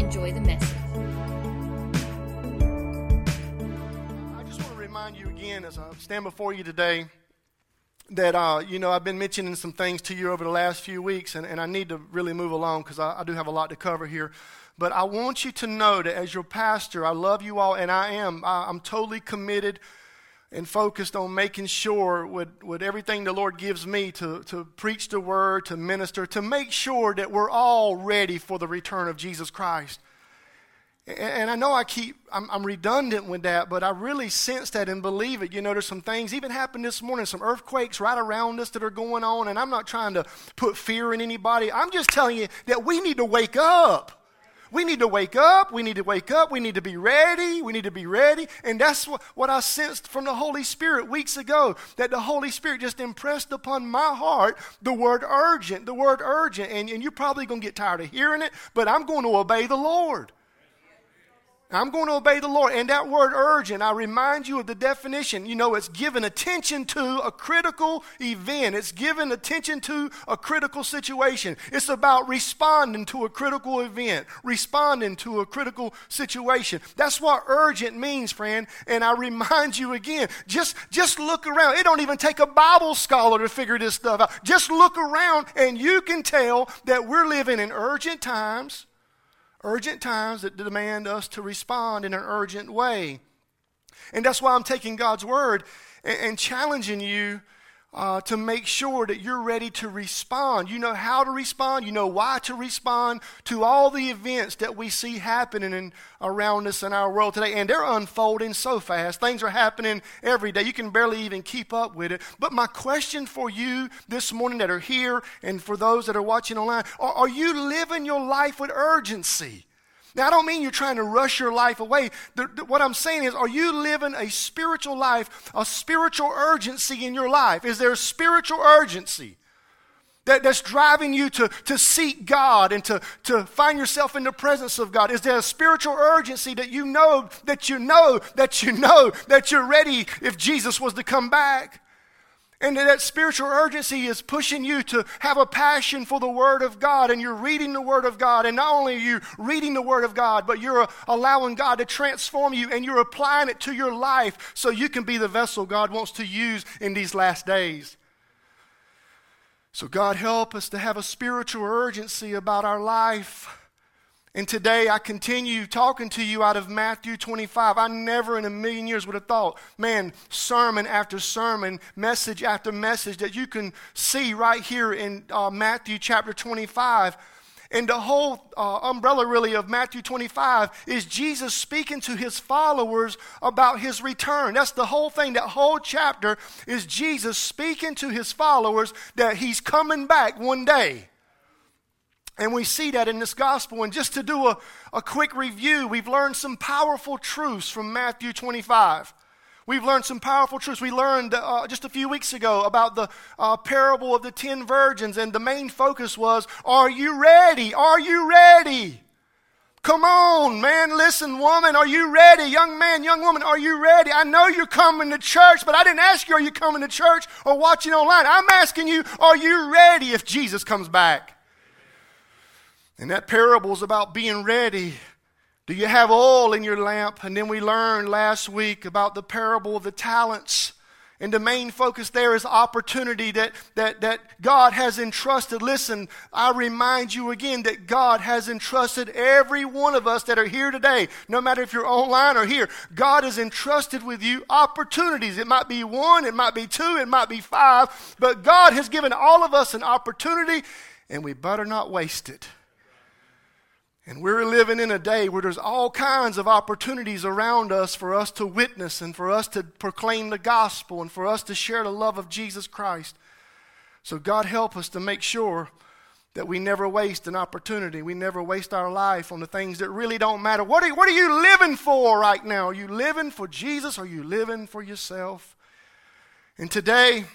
Enjoy the message. I just want to remind you again as I stand before you today that, uh, you know, I've been mentioning some things to you over the last few weeks, and, and I need to really move along because I, I do have a lot to cover here. But I want you to know that as your pastor, I love you all, and I am. I, I'm totally committed and focused on making sure with, with everything the Lord gives me to, to preach the word, to minister, to make sure that we're all ready for the return of Jesus Christ. And, I know I keep, I'm, I'm, redundant with that, but I really sense that and believe it. You know, there's some things, even happened this morning, some earthquakes right around us that are going on, and I'm not trying to put fear in anybody. I'm just telling you that we need to wake up. We need to wake up. We need to wake up. We need to be ready. We need to be ready. And that's what, what I sensed from the Holy Spirit weeks ago that the Holy Spirit just impressed upon my heart the word urgent, the word urgent. And, and you're probably going to get tired of hearing it, but I'm going to obey the Lord. I'm going to obey the Lord. And that word urgent, I remind you of the definition. You know, it's given attention to a critical event, it's given attention to a critical situation. It's about responding to a critical event, responding to a critical situation. That's what urgent means, friend. And I remind you again, just, just look around. It don't even take a Bible scholar to figure this stuff out. Just look around and you can tell that we're living in urgent times urgent times that demand us to respond in an urgent way. And that's why I'm taking God's word and, challenging you uh, to make sure that you're ready to respond. You know how to respond, you know why to respond to all the events that we see happening in, around us in our world today. And they're unfolding so fast. Things are happening every day. You can barely even keep up with it. But my question for you this morning that are here and for those that are watching online are, are you living your life with urgency? Now, I don't mean you're trying to rush your life away. The, the, what I'm saying is, are you living a spiritual life, a spiritual urgency in your life? Is there a spiritual urgency that, that's driving you to, to seek God and to, to find yourself in the presence of God? Is there a spiritual urgency that you know, that you know, that you know, that you're ready if Jesus was to come back? And that spiritual urgency is pushing you to have a passion for the Word of God, and you're reading the Word of God. And not only are you reading the Word of God, but you're uh, allowing God to transform you and you're applying it to your life so you can be the vessel God wants to use in these last days. So, God, help us to have a spiritual urgency about our life. And today I continue talking to you out of Matthew 25. I never in a million years would have thought, man, sermon after sermon, message after message that you can see right here in uh, Matthew chapter 25. And the whole uh, umbrella, really, of Matthew 25 is Jesus speaking to his followers about his return. That's the whole thing. That whole chapter is Jesus speaking to his followers that he's coming back one day. And we see that in this gospel. And just to do a, a quick review, we've learned some powerful truths from Matthew 25. We've learned some powerful truths. We learned uh, just a few weeks ago about the uh, parable of the ten virgins, and the main focus was Are you ready? Are you ready? Come on, man. Listen, woman, are you ready? Young man, young woman, are you ready? I know you're coming to church, but I didn't ask you, are you coming to church or watching online? I'm asking you, are you ready if Jesus comes back? And that parable is about being ready. Do you have oil in your lamp? And then we learned last week about the parable of the talents. And the main focus there is opportunity that, that, that God has entrusted. Listen, I remind you again that God has entrusted every one of us that are here today, no matter if you're online or here. God has entrusted with you opportunities. It might be one, it might be two, it might be five, but God has given all of us an opportunity, and we better not waste it. And we're living in a day where there's all kinds of opportunities around us for us to witness and for us to proclaim the gospel and for us to share the love of Jesus Christ. So, God, help us to make sure that we never waste an opportunity. We never waste our life on the things that really don't matter. What are, what are you living for right now? Are you living for Jesus or are you living for yourself? And today,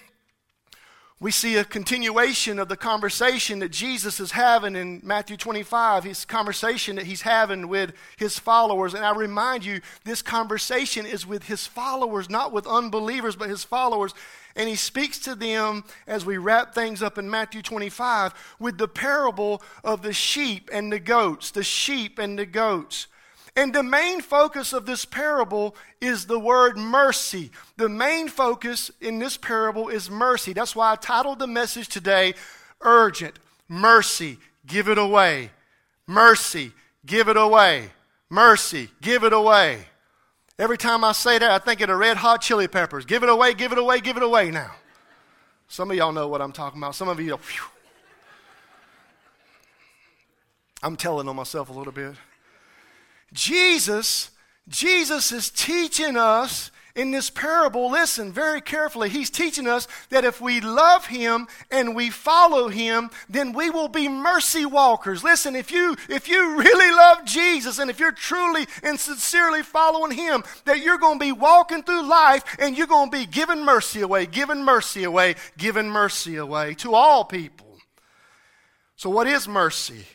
we see a continuation of the conversation that Jesus is having in Matthew 25, his conversation that he's having with his followers. And I remind you, this conversation is with his followers, not with unbelievers, but his followers. And he speaks to them as we wrap things up in Matthew 25 with the parable of the sheep and the goats, the sheep and the goats. And the main focus of this parable is the word mercy. The main focus in this parable is mercy. That's why I titled the message today Urgent Mercy, Give It Away. Mercy, Give It Away. Mercy, Give It Away. Every time I say that, I think of the red hot chili peppers. Give it away, give it away, give it away now. Some of y'all know what I'm talking about. Some of you, whew. I'm telling on myself a little bit. Jesus, Jesus is teaching us in this parable, listen very carefully. He's teaching us that if we love him and we follow him, then we will be mercy walkers. Listen, if you if you really love Jesus and if you're truly and sincerely following him, that you're going to be walking through life and you're going to be giving mercy away, giving mercy away, giving mercy away to all people. So what is mercy?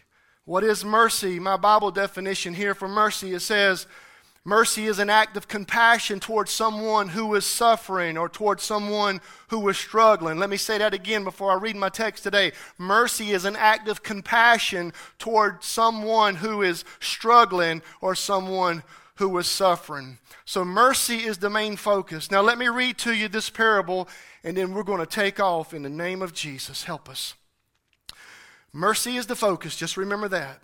What is mercy? My Bible definition here for mercy it says Mercy is an act of compassion towards someone who is suffering or towards someone who is struggling. Let me say that again before I read my text today. Mercy is an act of compassion towards someone who is struggling or someone who is suffering. So, mercy is the main focus. Now, let me read to you this parable, and then we're going to take off in the name of Jesus. Help us. Mercy is the focus. Just remember that.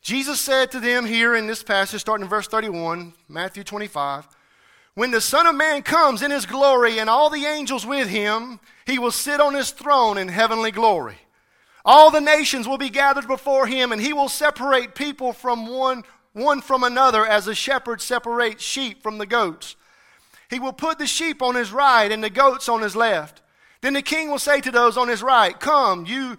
Jesus said to them here in this passage, starting in verse 31, Matthew 25, When the Son of Man comes in his glory and all the angels with him, he will sit on his throne in heavenly glory. All the nations will be gathered before him, and he will separate people from one, one from another as a shepherd separates sheep from the goats. He will put the sheep on his right and the goats on his left. Then the king will say to those on his right, Come, you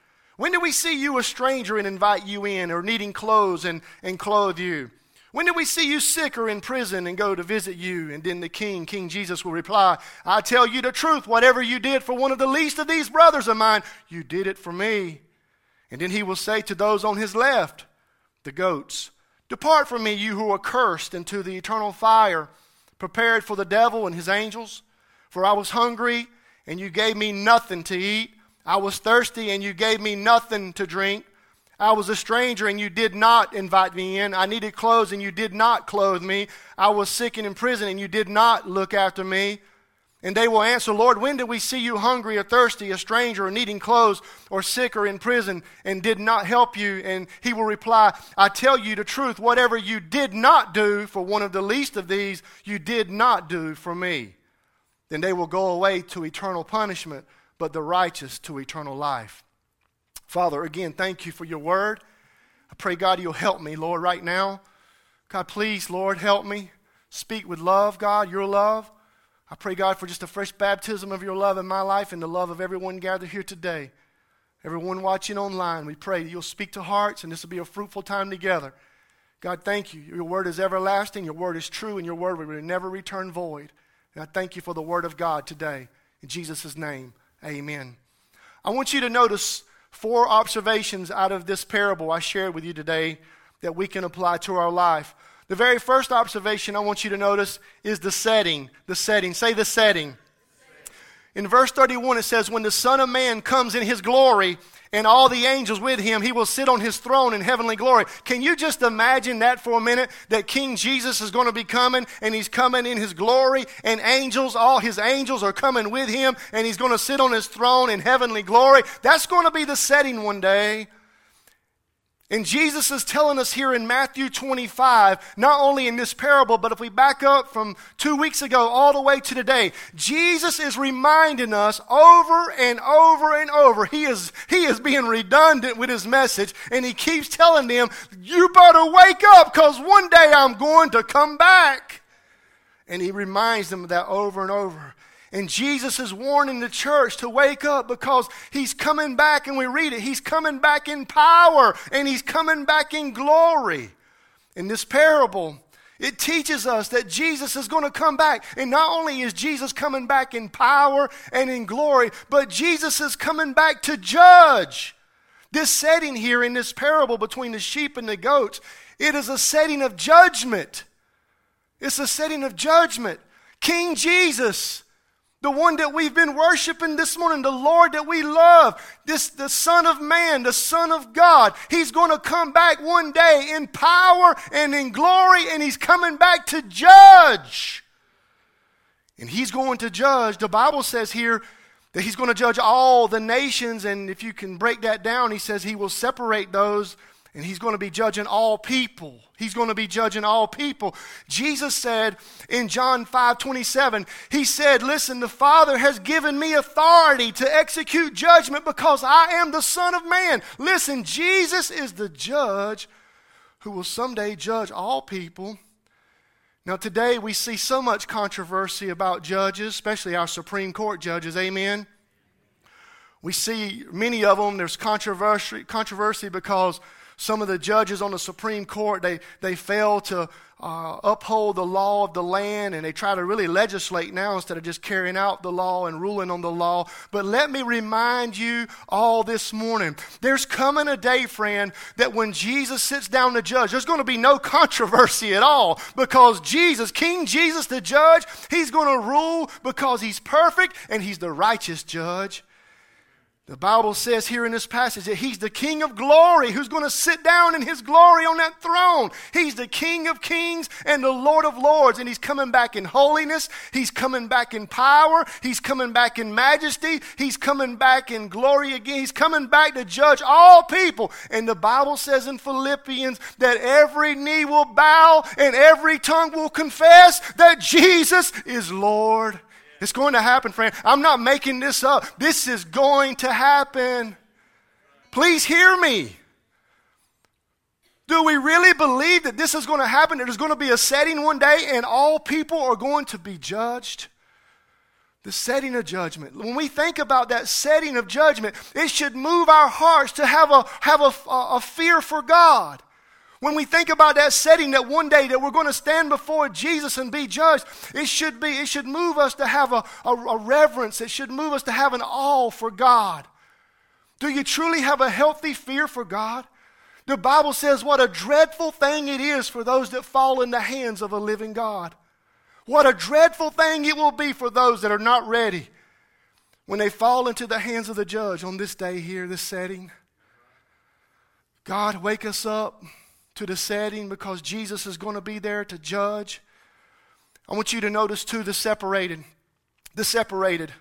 When do we see you a stranger and invite you in, or needing clothes and, and clothe you? When do we see you sick or in prison and go to visit you? And then the king, King Jesus, will reply, I tell you the truth, whatever you did for one of the least of these brothers of mine, you did it for me. And then he will say to those on his left, the goats, Depart from me, you who are cursed, into the eternal fire, prepared for the devil and his angels. For I was hungry, and you gave me nothing to eat. I was thirsty and you gave me nothing to drink. I was a stranger and you did not invite me in. I needed clothes and you did not clothe me. I was sick and in prison and you did not look after me. And they will answer, Lord, when did we see you hungry or thirsty, a stranger or needing clothes, or sick or in prison, and did not help you? And he will reply, I tell you the truth, whatever you did not do for one of the least of these, you did not do for me. Then they will go away to eternal punishment but the righteous to eternal life. Father, again, thank you for your word. I pray, God, you'll help me, Lord, right now. God, please, Lord, help me. Speak with love, God, your love. I pray, God, for just a fresh baptism of your love in my life and the love of everyone gathered here today. Everyone watching online, we pray that you'll speak to hearts and this will be a fruitful time together. God, thank you. Your word is everlasting, your word is true, and your word will never return void. And I thank you for the word of God today. In Jesus' name. Amen. I want you to notice four observations out of this parable I shared with you today that we can apply to our life. The very first observation I want you to notice is the setting. The setting. Say the setting. In verse 31, it says, When the Son of Man comes in his glory and all the angels with him. He will sit on his throne in heavenly glory. Can you just imagine that for a minute? That King Jesus is going to be coming and he's coming in his glory and angels, all his angels are coming with him and he's going to sit on his throne in heavenly glory. That's going to be the setting one day. And Jesus is telling us here in Matthew 25, not only in this parable, but if we back up from two weeks ago all the way to today, Jesus is reminding us over and over and over. He is, he is being redundant with his message, and he keeps telling them, You better wake up, because one day I'm going to come back. And he reminds them of that over and over. And Jesus is warning the church to wake up because he's coming back, and we read it. He's coming back in power and he's coming back in glory. In this parable, it teaches us that Jesus is going to come back. And not only is Jesus coming back in power and in glory, but Jesus is coming back to judge. This setting here in this parable between the sheep and the goats, it is a setting of judgment. It's a setting of judgment. King Jesus the one that we've been worshiping this morning, the Lord that we love, this, the Son of Man, the Son of God. He's going to come back one day in power and in glory, and He's coming back to judge. And He's going to judge. The Bible says here that He's going to judge all the nations, and if you can break that down, He says He will separate those and he's going to be judging all people. He's going to be judging all people. Jesus said in John 5 27, He said, Listen, the Father has given me authority to execute judgment because I am the Son of Man. Listen, Jesus is the judge who will someday judge all people. Now, today we see so much controversy about judges, especially our Supreme Court judges. Amen. We see many of them, there's controversy, controversy because some of the judges on the Supreme Court, they, they fail to uh, uphold the law of the land and they try to really legislate now instead of just carrying out the law and ruling on the law. But let me remind you all this morning there's coming a day, friend, that when Jesus sits down to judge, there's going to be no controversy at all because Jesus, King Jesus, the judge, he's going to rule because he's perfect and he's the righteous judge. The Bible says here in this passage that He's the King of glory who's going to sit down in His glory on that throne. He's the King of kings and the Lord of lords, and He's coming back in holiness. He's coming back in power. He's coming back in majesty. He's coming back in glory again. He's coming back to judge all people. And the Bible says in Philippians that every knee will bow and every tongue will confess that Jesus is Lord it's going to happen, friend. I'm not making this up. This is going to happen. Please hear me. Do we really believe that this is going to happen? There's going to be a setting one day and all people are going to be judged? The setting of judgment. When we think about that setting of judgment, it should move our hearts to have a, have a, a fear for God. When we think about that setting that one day that we're going to stand before Jesus and be judged, it should be, it should move us to have a, a, a reverence. It should move us to have an awe for God. Do you truly have a healthy fear for God? The Bible says what a dreadful thing it is for those that fall in the hands of a living God. What a dreadful thing it will be for those that are not ready when they fall into the hands of the judge on this day here, this setting. God, wake us up to the setting because Jesus is going to be there to judge. I want you to notice too the separated. The separated.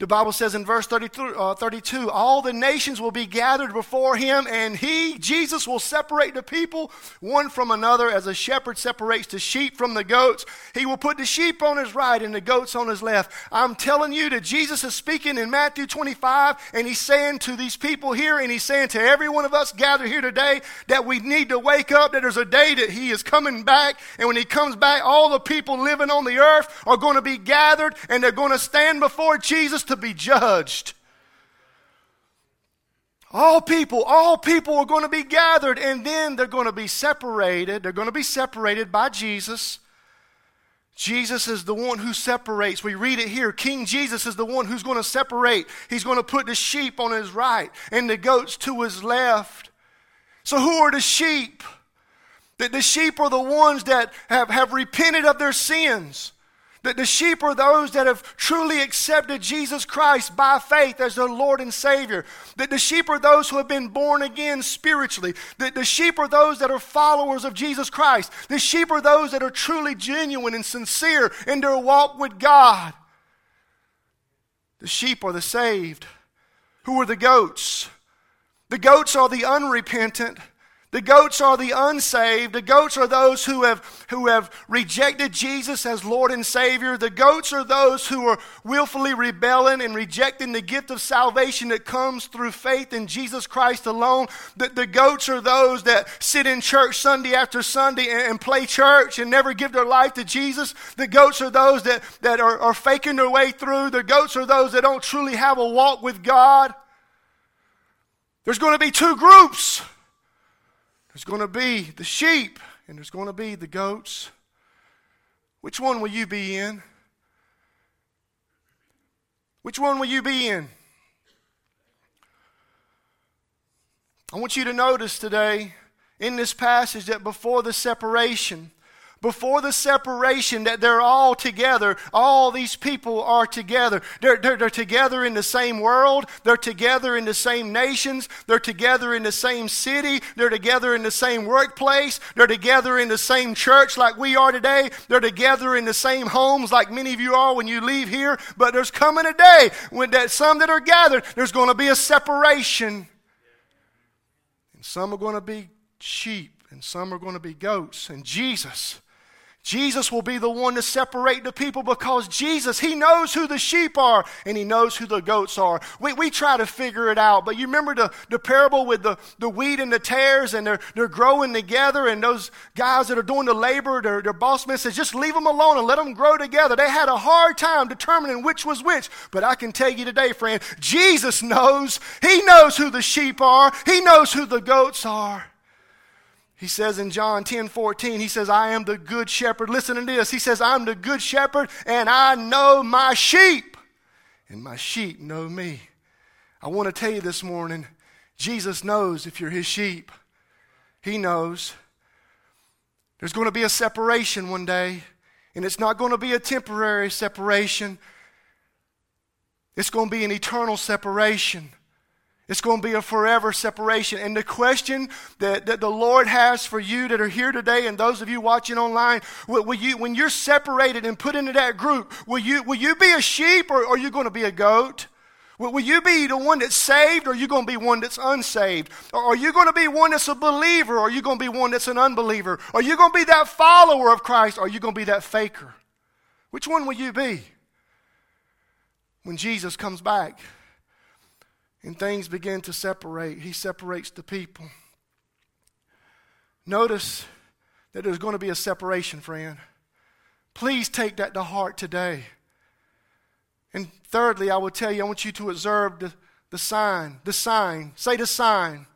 The Bible says in verse 32, uh, 32, all the nations will be gathered before him, and he, Jesus, will separate the people one from another as a shepherd separates the sheep from the goats. He will put the sheep on his right and the goats on his left. I'm telling you that Jesus is speaking in Matthew 25, and he's saying to these people here, and he's saying to every one of us gathered here today, that we need to wake up, that there's a day that he is coming back, and when he comes back, all the people living on the earth are going to be gathered, and they're going to stand before Jesus to be judged. All people, all people are going to be gathered, and then they're going to be separated. They're going to be separated by Jesus. Jesus is the one who separates. We read it here. King Jesus is the one who's going to separate. He's going to put the sheep on his right and the goats to his left. So, who are the sheep? The, the sheep are the ones that have, have repented of their sins. That the sheep are those that have truly accepted Jesus Christ by faith as their Lord and Savior. That the sheep are those who have been born again spiritually. That the sheep are those that are followers of Jesus Christ. The sheep are those that are truly genuine and sincere in their walk with God. The sheep are the saved. Who are the goats? The goats are the unrepentant. The goats are the unsaved. The goats are those who have, who have rejected Jesus as Lord and Savior. The goats are those who are willfully rebelling and rejecting the gift of salvation that comes through faith in Jesus Christ alone. The, the goats are those that sit in church Sunday after Sunday and, and, play church and never give their life to Jesus. The goats are those that, that are, are faking their way through. The goats are those that don't truly have a walk with God. There's going to be two groups. There's going to be the sheep and there's going to be the goats. Which one will you be in? Which one will you be in? I want you to notice today in this passage that before the separation, before the separation that they're all together. All these people are together. They're, they're, they're, together in the same world. They're together in the same nations. They're together in the same city. They're together in the same workplace. They're together in the same church like we are today. They're together in the same homes like many of you are when you leave here. But there's coming a day when that some that are gathered, there's going to be a separation. And some are going to be sheep and some are going to be goats. And Jesus Jesus will be the one to separate the people because Jesus, He knows who the sheep are and He knows who the goats are. We, we try to figure it out, but you remember the, the parable with the, the wheat and the tares and they're, they're growing together and those guys that are doing the labor, their, their boss man says, just leave them alone and let them grow together. They had a hard time determining which was which, but I can tell you today, friend, Jesus knows. He knows who the sheep are. He knows who the goats are. He says in John 10 14, he says, I am the good shepherd. Listen to this. He says, I'm the good shepherd and I know my sheep, and my sheep know me. I want to tell you this morning Jesus knows if you're his sheep. He knows. There's going to be a separation one day, and it's not going to be a temporary separation, it's going to be an eternal separation. It's going to be a forever separation. And the question that, that the Lord has for you that are here today and those of you watching online, will, will you, when you're separated and put into that group, will you, will you be a sheep or, or are you going to be a goat? Will, will you be the one that's saved or are you going to be one that's unsaved? Or are you going to be one that's a believer or are you going to be one that's an unbeliever? Are you going to be that follower of Christ or are you going to be that faker? Which one will you be when Jesus comes back? And things begin to separate. He separates the people. Notice that there's going to be a separation, friend. Please take that to heart today. And thirdly, I will tell you, I want you to observe the, the sign. The sign. Say the sign.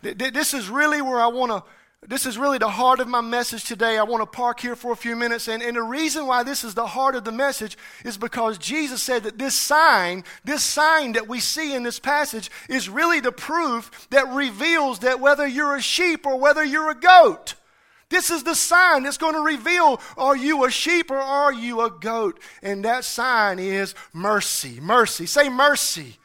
This is really where I want to this is really the heart of my message today. I want to park here for a few minutes. And, and the reason why this is the heart of the message is because Jesus said that this sign, this sign that we see in this passage, is really the proof that reveals that whether you're a sheep or whether you're a goat. This is the sign that's going to reveal are you a sheep or are you a goat? And that sign is mercy. Mercy. Say mercy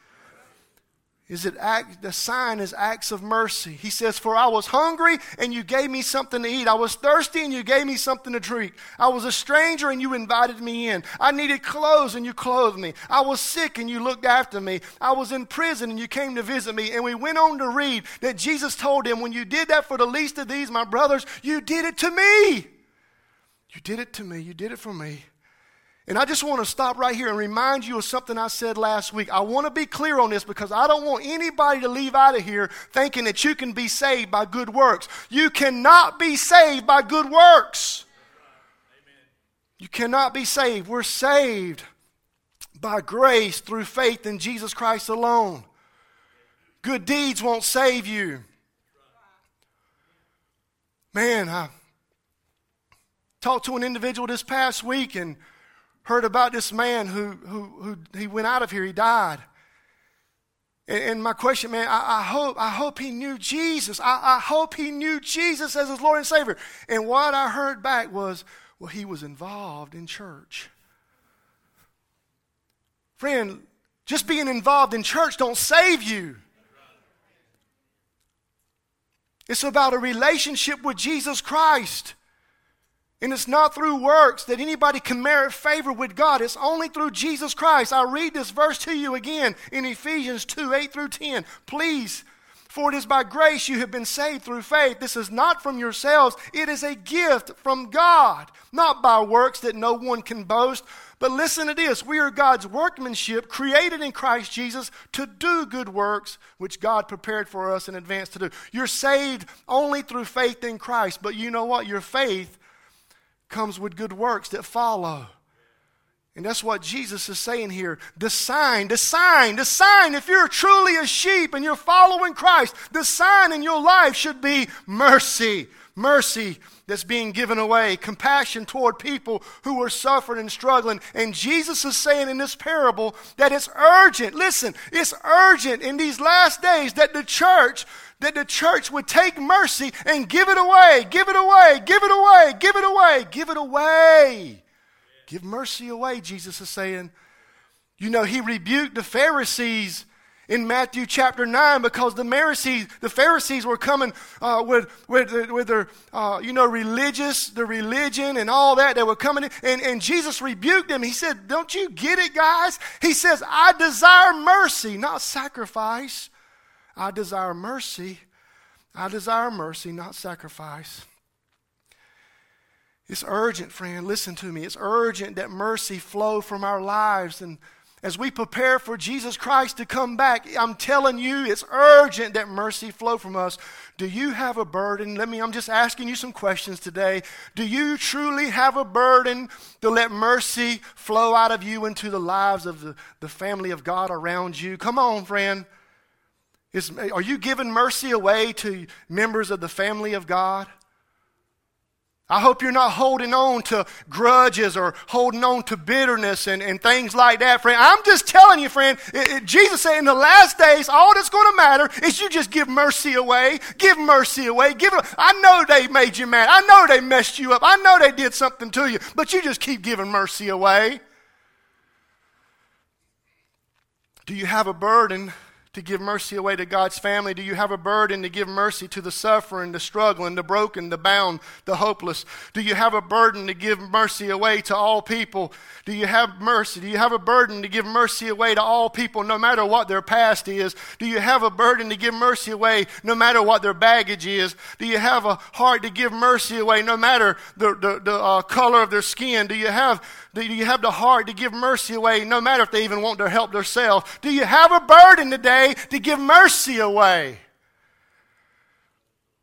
is it act, the sign is acts of mercy. He says, For I was hungry and you gave me something to eat. I was thirsty and you gave me something to drink. I was a stranger and you invited me in. I needed clothes and you clothed me. I was sick and you looked after me. I was in prison and you came to visit me. And we went on to read that Jesus told him, When you did that for the least of these, my brothers, you did it to me. You did it to me. You did it for me. And I just want to stop right here and remind you of something I said last week. I want to be clear on this because I don't want anybody to leave out of here thinking that you can be saved by good works. You cannot be saved by good works. You cannot be saved. We're saved by grace through faith in Jesus Christ alone. Good deeds won't save you. Man, I talked to an individual this past week and heard about this man who, who, who he went out of here, he died. And, and my question, man, I, I, hope, I hope he knew Jesus. I, I hope he knew Jesus as his Lord and Savior. And what I heard back was, well, he was involved in church. Friend, just being involved in church don't save you. It's about a relationship with Jesus Christ. And it's not through works that anybody can merit favor with God. It's only through Jesus Christ. I'll read this verse to you again in Ephesians 2 8 through 10. Please For it is by grace you have been saved through faith. This is not from yourselves, it is a gift from God, not by works that no one can boast. But listen to this we are God's workmanship, created in Christ Jesus to do good works, which God prepared for us in advance to do. You're saved only through faith in Christ, but you know what? Your faith comes with good works that follow. And that's what Jesus is saying here. The sign, the sign, the sign, if you're truly a sheep and you're following Christ, the sign in your life should be mercy. Mercy that's being given away, compassion toward people who are suffering and struggling. And Jesus is saying in this parable that it's urgent. Listen, it's urgent in these last days that the church that the church would take mercy and give it away, give it away, give it away, give it away, give it away. Give mercy away, Jesus is saying. You know, he rebuked the Pharisees in Matthew chapter 9 because the Pharisees, the Pharisees were coming uh, with, with, with their, uh, you know, religious, the religion and all that. They were coming in, and, and Jesus rebuked them. He said, Don't you get it, guys? He says, I desire mercy, not sacrifice. I desire mercy. I desire mercy, not sacrifice. It's urgent, friend. Listen to me. It's urgent that mercy flow from our lives. And as we prepare for Jesus Christ to come back, I'm telling you, it's urgent that mercy flow from us. Do you have a burden? Let me, I'm just asking you some questions today. Do you truly have a burden to let mercy flow out of you into the lives of the, the family of God around you? Come on, friend. Is, are you giving mercy away to members of the family of God? I hope you're not holding on to grudges or holding on to bitterness and, and things like that, friend. I'm just telling you, friend, it, it, Jesus said in the last days, all that's going to matter is you just give mercy away. Give mercy away. Give. I know they made you mad. I know they messed you up. I know they did something to you, but you just keep giving mercy away. Do you have a burden to give mercy away to God's family? Do you have a burden to give mercy to the suffering, the struggling, the broken, the bound, the hopeless? Do you have a burden to give mercy away to all people? Do you have mercy? Do you have a burden to give mercy away to all people no matter what their past is? Do you have a burden to give mercy away no matter what their baggage is? Do you have a heart to give mercy away no matter the, the, the uh, color of their skin? Do you have do you have the heart to give mercy away no matter if they even want to help themselves? Do you have a burden today to give mercy away?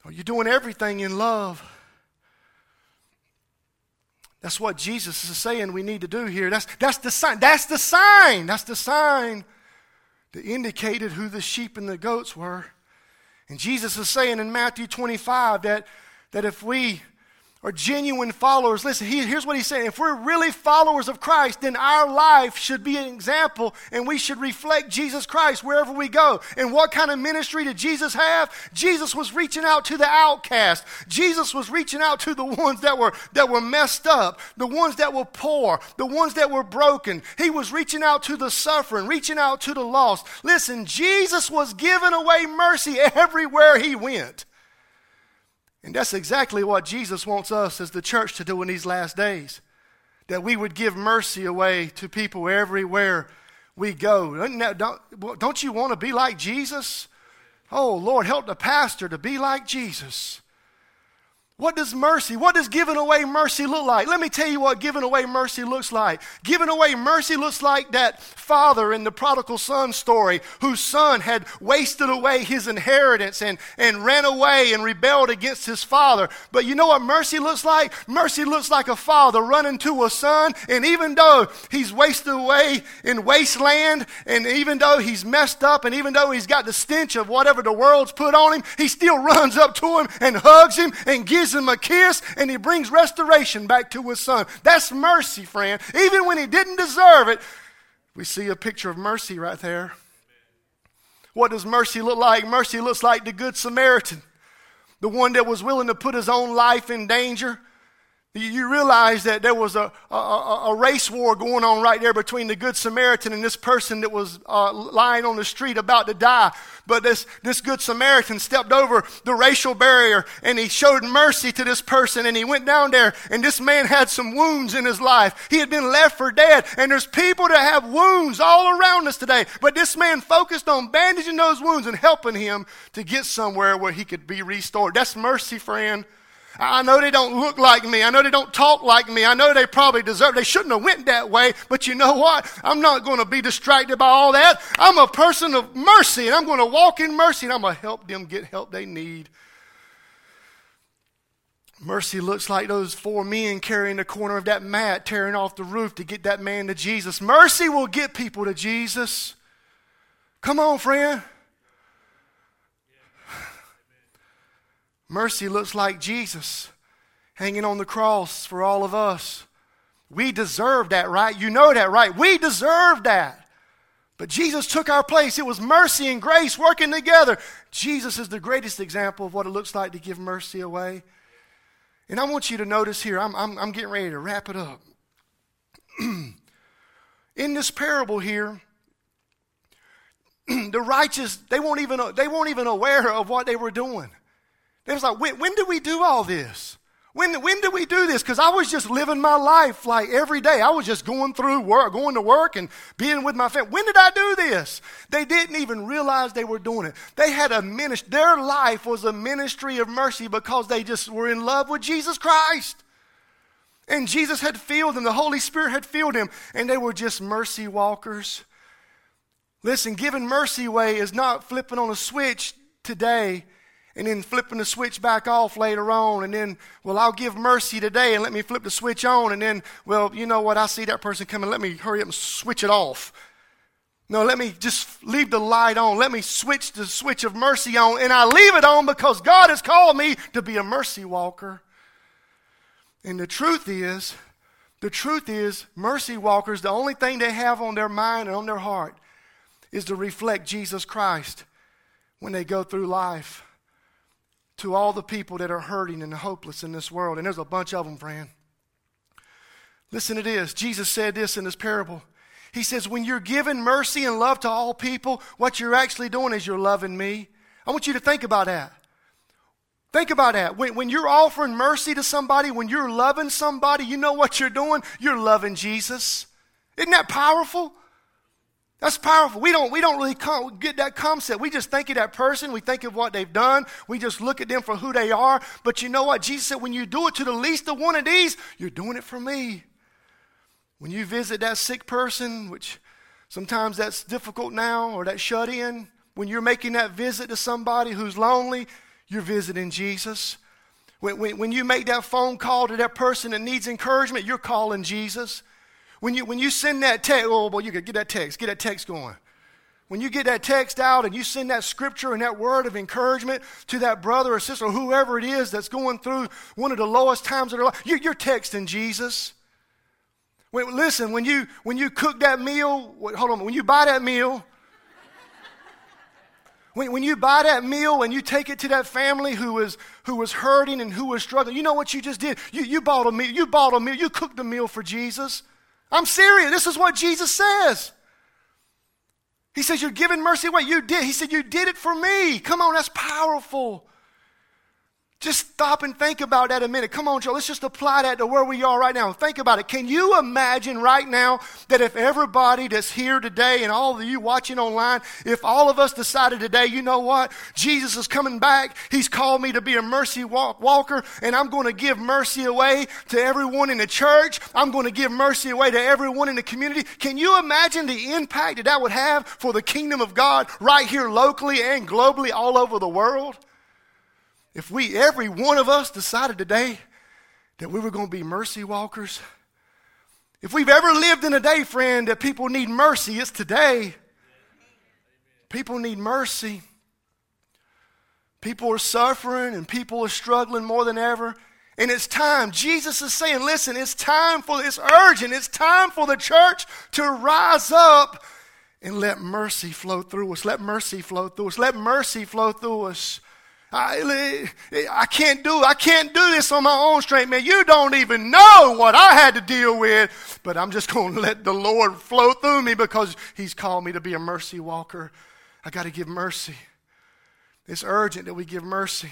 Are you doing everything in love? That's what Jesus is saying we need to do here. That's, that's the sign. That's the sign. That's the sign that indicated who the sheep and the goats were. And Jesus is saying in Matthew 25 that, that if we are genuine followers, listen, he, here's what he's saying. If we're really followers of Christ, then our life should be an example and we should reflect Jesus Christ wherever we go. And what kind of ministry did Jesus have? Jesus was reaching out to the outcast. Jesus was reaching out to the ones that were, that were messed up, the ones that were poor, the ones that were broken. He was reaching out to the suffering, reaching out to the lost. Listen, Jesus was giving away mercy everywhere he went. And that's exactly what Jesus wants us as the church to do in these last days. That we would give mercy away to people everywhere we go. Don't, you want to be like Jesus? Oh, Lord, help the pastor to be like Jesus. What does mercy, what does giving away mercy look like? Let me tell you what giving away mercy looks like. Giving away mercy looks like that father in the prodigal son story whose son had wasted away his inheritance and, and ran away and rebelled against his father. But you know what mercy looks like? Mercy looks like a father running to a son, and even though he's wasted away in wasteland, and even though he's messed up, and even though he's got the stench of whatever the world's put on him, he still runs up to him and hugs him and gives gives him a kiss and he brings restoration back to his son. That's mercy, friend. Even when he didn't deserve it, we see a picture of mercy right there. What does mercy look like? Mercy looks like the Good Samaritan, the one that was willing to put his own life in danger You realize that there was a, a, a, race war going on right there between the Good Samaritan and this person that was uh, lying on the street about to die. But this, this Good Samaritan stepped over the racial barrier and he showed mercy to this person and he went down there and this man had some wounds in his life. He had been left for dead and there's people that have wounds all around us today. But this man focused on bandaging those wounds and helping him to get somewhere where he could be restored. That's mercy, friend. I know they don't look like me. I know they don't talk like me. I know they probably deserve. They shouldn't have went that way. But you know what? I'm not going to be distracted by all that. I'm a person of mercy, and I'm going to walk in mercy, and I'm going to help them get help they need. Mercy looks like those four men carrying the corner of that mat, tearing off the roof to get that man to Jesus. Mercy will get people to Jesus. Come on, friend. Mercy looks like Jesus hanging on the cross for all of us. We deserve that, right? You know that, right? We deserve that. But Jesus took our place. It was mercy and grace working together. Jesus is the greatest example of what it looks like to give mercy away. And I want you to notice here, I'm, I'm, I'm getting ready to wrap it up. In this parable here, the righteous, they weren't, even, they weren't even aware of what they were doing. They was like, when, when did we do all this? When, when did we do this? Because I was just living my life like every day. I was just going through work, going to work and being with my family. When did I do this? They didn't even realize they were doing it. They had a ministry. Their life was a ministry of mercy because they just were in love with Jesus Christ. And Jesus had filled them. The Holy Spirit had filled them. And they were just mercy walkers. Listen, giving mercy away is not flipping on a switch today and then flipping the switch back off later on, and then, well, I'll give mercy today and let me flip the switch on, and then, well, you know what, I see that person coming, let me hurry up and switch it off. No, let me just leave the light on. Let me switch the switch of mercy on, and I leave it on because God has called me to be a mercy walker. And the truth is, the truth is, mercy walkers, the only thing they have on their mind and on their heart is to reflect Jesus Christ when they go through life to all the people that are hurting and hopeless in this world. And there's a bunch of them, friend. Listen to this. Jesus said this in this parable. He says, When you're giving mercy and love to all people, what you're actually doing is you're loving me. I want you to think about that. Think about that. When, when you're offering mercy to somebody, when you're loving somebody, you know what you're doing? You're loving Jesus. Isn't that powerful? That's powerful. We don't, we don't really get that concept. We just think of that person. We think of what they've done. We just look at them for who they are. But you know what? Jesus said, when you do it to the least of one of these, you're doing it for me. When you visit that sick person, which sometimes that's difficult now, or that shut in, when you're making that visit to somebody who's lonely, you're visiting Jesus. When, when, when you make that phone call to that person that needs encouragement, you're calling Jesus. When you, when you send that text, oh, boy, you could get that text, get that text going. When you get that text out and you send that scripture and that word of encouragement to that brother or sister or whoever it is that's going through one of the lowest times of their life, you're, you're texting Jesus. When, listen, when you, when you cook that meal, hold on, when you buy that meal, when, when you buy that meal and you take it to that family who was, who was hurting and who was struggling, you know what you just did? You, you bought a meal, you bought a meal, you cooked a meal for Jesus. I'm serious. This is what Jesus says. He says, You're giving mercy away. You did. He said, You did it for me. Come on, that's powerful. Just stop and think about that a minute. Come on, Joe. Let's just apply that to where we are right now. Think about it. Can you imagine right now that if everybody that's here today and all of you watching online, if all of us decided today, you know what? Jesus is coming back. He's called me to be a mercy walk- walker, and I'm going to give mercy away to everyone in the church. I'm going to give mercy away to everyone in the community. Can you imagine the impact that that would have for the kingdom of God right here locally and globally all over the world? If we, every one of us, decided today that we were going to be mercy walkers, if we've ever lived in a day, friend, that people need mercy, it's today. People need mercy. People are suffering and people are struggling more than ever. And it's time. Jesus is saying, listen, it's time for, it's urgent. It's time for the church to rise up and let mercy flow through us. Let mercy flow through us. Let mercy flow through us. I, I can't do I can't do this on my own strength, man. You don't even know what I had to deal with, but I'm just going to let the Lord flow through me because He's called me to be a mercy walker. I got to give mercy. It's urgent that we give mercy.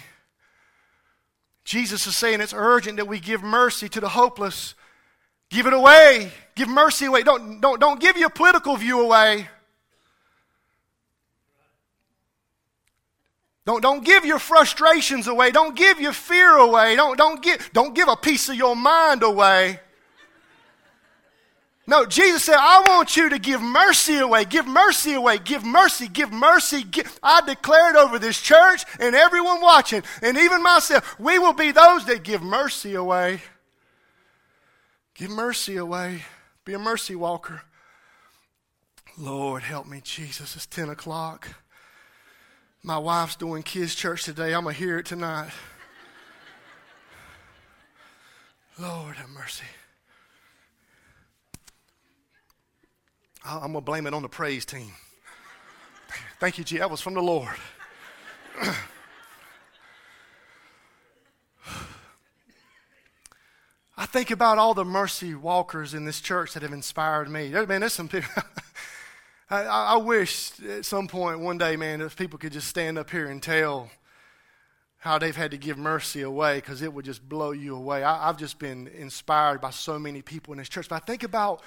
Jesus is saying it's urgent that we give mercy to the hopeless. Give it away. Give mercy away. Don't, don't, don't give your political view away. Don't, don't give your frustrations away. Don't give your fear away. Don't, don't, give, don't give a piece of your mind away. No, Jesus said, I want you to give mercy away. Give mercy away. Give mercy. Give mercy. Give. I declared over this church and everyone watching, and even myself, we will be those that give mercy away. Give mercy away. Be a mercy walker. Lord, help me, Jesus. It's 10 o'clock. My wife's doing kids' church today. I'm going to hear it tonight. Lord have mercy. I'm going to blame it on the praise team. Thank you, G. That was from the Lord. I think about all the mercy walkers in this church that have inspired me. Man, there's some people. I, I, wish at some point one day, man, if people could just stand up here and tell how they've had to give mercy away because it would just blow you away. I, have just been inspired by so many people in this church. But I think about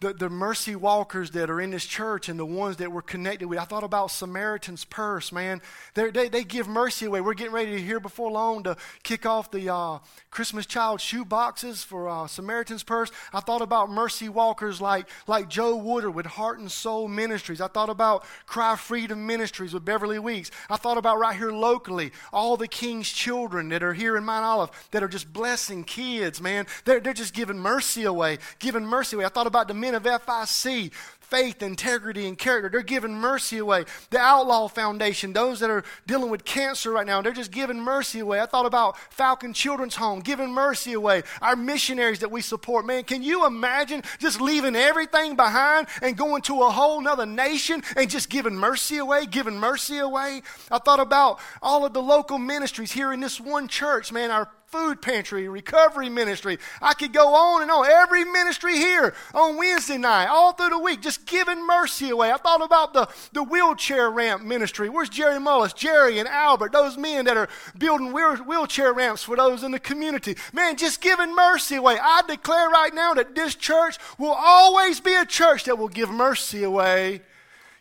the, the mercy walkers that are in this church and the ones that we're connected with. I thought about Samaritan's Purse, man. They're, they they give mercy away. We're getting ready to hear before long to kick off the uh, Christmas child shoe boxes for uh, Samaritan's Purse. I thought about mercy walkers like, like Joe Wooder with Heart and Soul Ministries. I thought about Cry Freedom Ministries with Beverly Weeks. I thought about right here locally, all the King's children that are here in Mount Olive that are just blessing kids, man. They're, they're just giving mercy away, giving mercy away. I thought about the men of FIC, faith, integrity, and character. They're giving mercy away. The Outlaw Foundation, those that are dealing with cancer right now, they're just giving mercy away. I thought about Falcon Children's Home, giving mercy away. Our missionaries that we support. Man, can you imagine just leaving everything behind and going to a whole nother nation and just giving mercy away, giving mercy away? I thought about all of the local ministries here in this one church, man, our food pantry, recovery ministry. I could go on and on. Every ministry here on Wednesday night, all through the week, just giving mercy away. I thought about the, the wheelchair ramp ministry. Where's Jerry Mullis, Jerry and Albert, those men that are building wheel, wheelchair ramps for those in the community. Man, just giving mercy away. I declare right now that this church will always be a church that will give mercy away.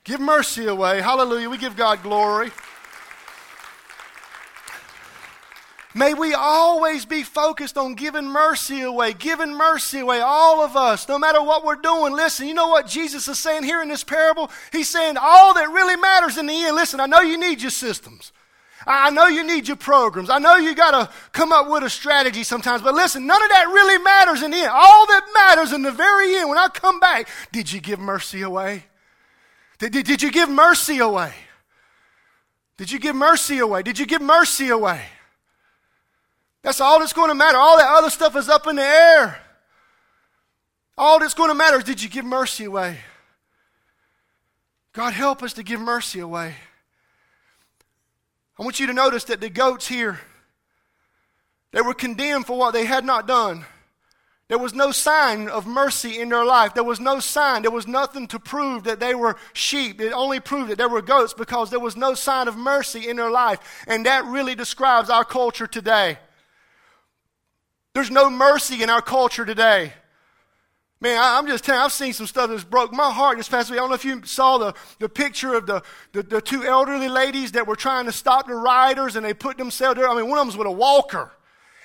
Give mercy away. Hallelujah. We give God glory. May we always be focused on giving mercy away, giving mercy away, all of us, no matter what we're doing. Listen, you know what Jesus is saying here in this parable? He's saying all that really matters in the end. Listen, I know you need your systems. I know you need your programs. I know you got to come up with a strategy sometimes, but listen, none of that really matters in the end. All that matters in the very end, when I come back, did you give mercy away? Did, did, did you give mercy away? Did you give mercy away? Did you give mercy away? That's all that's going to matter. All that other stuff is up in the air. All that's going to matter is did you give mercy away? God, help us to give mercy away. I want you to notice that the goats here, they were condemned for what they had not done. There was no sign of mercy in their life. There was no sign. There was nothing to prove that they were sheep. It only proved that they were goats because there was no sign of mercy in their life. And that really describes our culture today. There's no mercy in our culture today. Man, I, am just telling you, I've seen some stuff that's broke my heart this past week. I don't know if you saw the, the picture of the, the, the two elderly ladies that were trying to stop the riders and they put themselves there. I mean, one of them was with a walker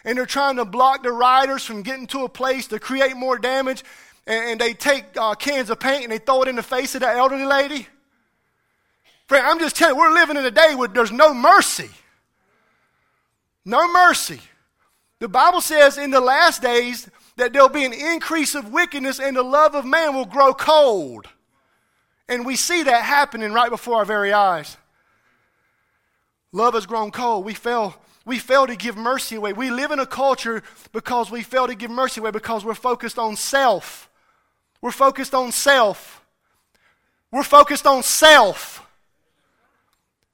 and they're trying to block the riders from getting to a place to create more damage. And, and they take uh, cans of paint and they throw it in the face of that elderly lady. Friend, I'm just telling you, we're living in a day where there's no mercy. No mercy. The Bible says in the last days that there'll be an increase of wickedness and the love of man will grow cold. And we see that happening right before our very eyes. Love has grown cold. We fail, we fail to give mercy away. We live in a culture because we fail to give mercy away because we're focused on self. We're focused on self. We're focused on self.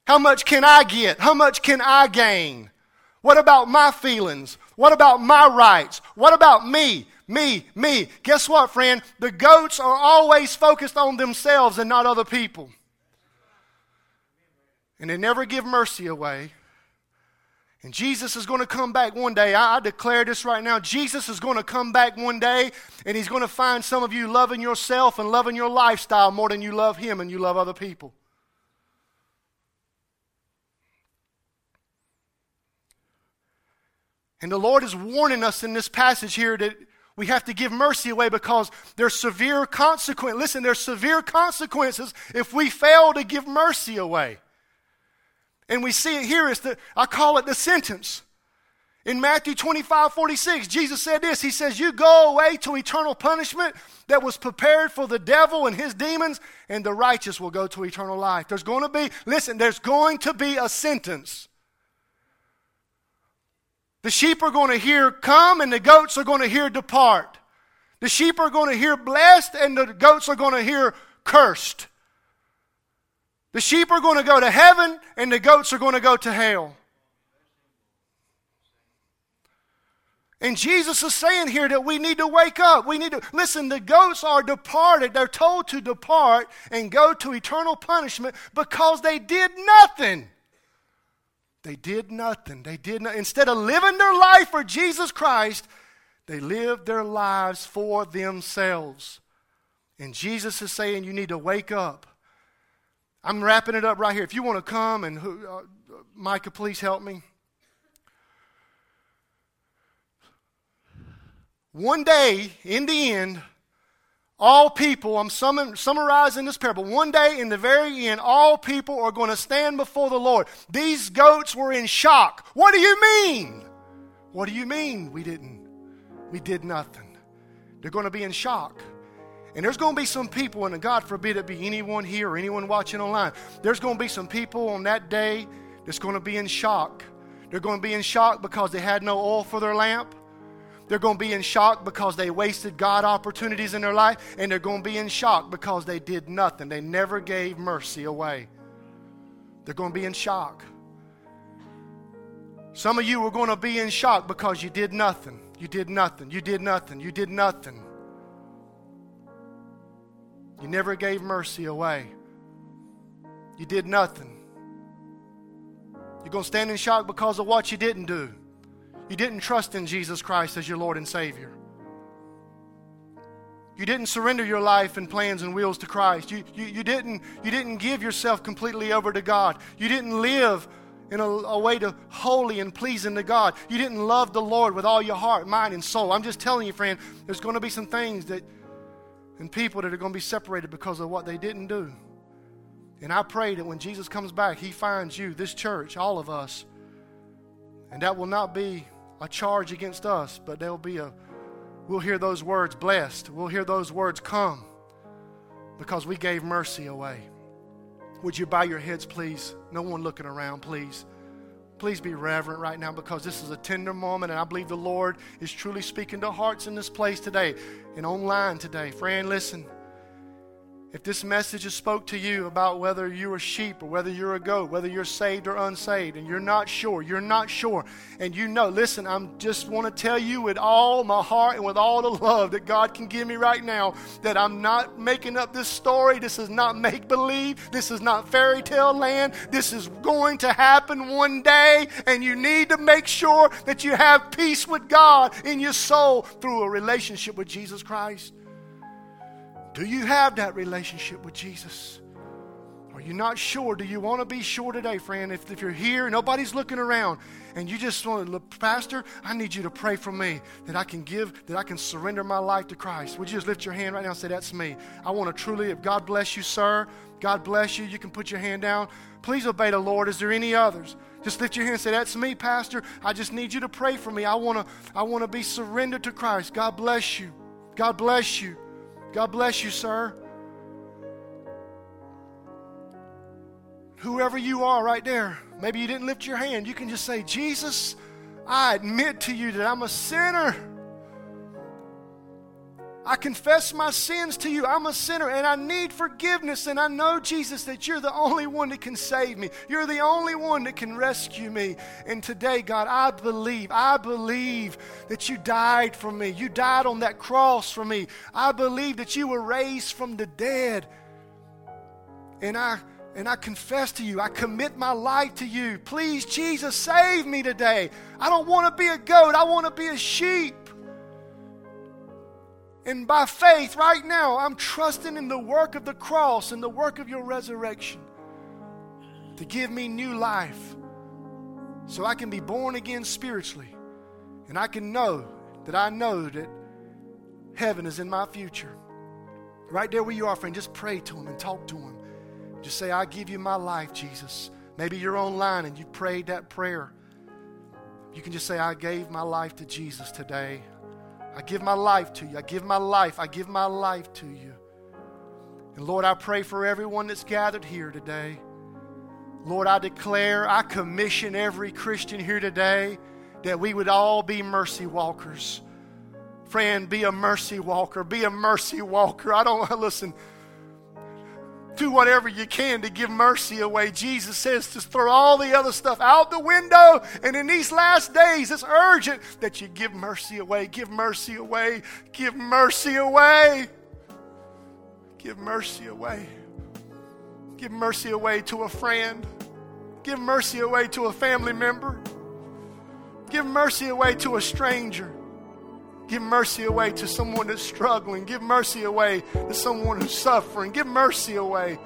How much can I get? How much can I gain? What about my feelings? What about my rights? What about me? Me, me. Guess what, friend? The goats are always focused on themselves and not other people. And they never give mercy away. And Jesus is going to come back one day. I, I, declare this right now. Jesus is going to come back one day, and he's going to find some of you loving yourself and loving your lifestyle more than you love him and you love other people. And the Lord is warning us in this passage here that we have to give mercy away because there's severe consequences. Listen, there's severe consequences if we fail to give mercy away. And we see it here. It's the, I call it the sentence. In Matthew 25, 46, Jesus said this. He says, You go away to eternal punishment that was prepared for the devil and his demons, and the righteous will go to eternal life. There's going to be, listen, there's going to be a sentence. The sheep are going to hear come, and the goats are going to hear depart. The sheep are going to hear blessed, and the goats are going to hear cursed. The sheep are going to go to heaven and the goats are going to go to hell. And Jesus is saying here that we need to wake up. We need to listen. The goats are departed. They're told to depart and go to eternal punishment because they did nothing. They did nothing. They did not, instead of living their life for Jesus Christ, they lived their lives for themselves. And Jesus is saying you need to wake up. I'm wrapping it up right here. If you want to come and uh, Micah, please help me. One day, in the end, all people, I'm summarizing this parable. One day, in the very end, all people are going to stand before the Lord. These goats were in shock. What do you mean? What do you mean we didn't? We did nothing. They're going to be in shock. And there's going to be some people, and God forbid it be anyone here or anyone watching online, there's going to be some people on that day that's going to be in shock. They're going to be in shock because they had no oil for their lamp. They're going to be in shock because they wasted God opportunities in their life. And they're going to be in shock because they did nothing. They never gave mercy away. They're going to be in shock. Some of you are going to be in shock because you did nothing. You did nothing. You did nothing. You did nothing. You never gave mercy away. You did nothing. You're going to stand in shock because of what you didn't do. You didn't trust in Jesus Christ as your Lord and Savior. You didn't surrender your life and plans and wills to Christ. You, you, you, didn't, you didn't give yourself completely over to God. You didn't live in a, a, way to holy and pleasing to God. You didn't love the Lord with all your heart, mind, and soul. I'm just telling you, friend, there's going to be some things that and people that are going to be separated because of what they didn't do. And I pray that when Jesus comes back, he finds you, this church, all of us. And that will not be a charge against us, but there'll be a, we'll hear those words blessed. We'll hear those words come because we gave mercy away. Would you bow your heads, please? No one looking around, please. Please be reverent right now because this is a tender moment, and I believe the Lord is truly speaking to hearts in this place today and online today. Friend, listen. If this message has spoke to you about whether you're a sheep or whether you're a goat, whether you're saved or unsaved, and you're not sure, you're not sure, and you know, listen, I'm just want to tell you with all my heart and with all the love that God can give me right now that I'm not making up this story. This is not make believe. This is not fairy tale land. This is going to happen one day, and you need to make sure that you have peace with God in your soul through a relationship with Jesus Christ. Do you have that relationship with Jesus? Are you not sure? Do you want to be sure today, friend? If, if you're here, nobody's looking around, and you just want to look, Pastor, I need you to pray for me that I can give, that I can surrender my life to Christ. Would you just lift your hand right now and say, That's me? I want to truly, if God bless you, sir, God bless you, you can put your hand down. Please obey the Lord. Is there any others? Just lift your hand and say, That's me, Pastor. I just need you to pray for me. I want to, I want to be surrendered to Christ. God bless you. God bless you. God bless you, sir. Whoever you are right there, maybe you didn't lift your hand, you can just say, Jesus, I admit to you that I'm a sinner. I confess my sins to you. I'm a sinner and I need forgiveness. And I know, Jesus, that you're the only one that can save me. You're the only one that can rescue me. And today, God, I believe, I believe that you died for me. You died on that cross for me. I believe that you were raised from the dead. And I and I confess to you, I commit my life to you. Please, Jesus, save me today. I don't want to be a goat, I want to be a sheep. And by faith, right now, I'm trusting in the work of the cross and the work of your resurrection to give me new life so I can be born again spiritually. And I can know that I know that heaven is in my future. Right there where you are, friend, just pray to Him and talk to Him. Just say, I give you my life, Jesus. Maybe you're online and you prayed that prayer. You can just say, I gave my life to Jesus today. I give my life to you. I give my life. I give my life to you. And Lord, I pray for everyone that's gathered here today. Lord, I declare, I commission every Christian here today that we would all be mercy walkers. Friend, be a mercy walker. Be a mercy walker. I don't, listen, do whatever you can to give mercy away. Jesus says to throw all the other stuff out the window. And in these last days, it's urgent that you give mercy away. Give mercy away. Give mercy away. Give mercy away. Give mercy away to a friend. Give mercy away to a family member. Give mercy away to a stranger. Give mercy away to someone that's struggling. Give mercy away to someone who's suffering. Give mercy away.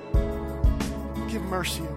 Give mercy away.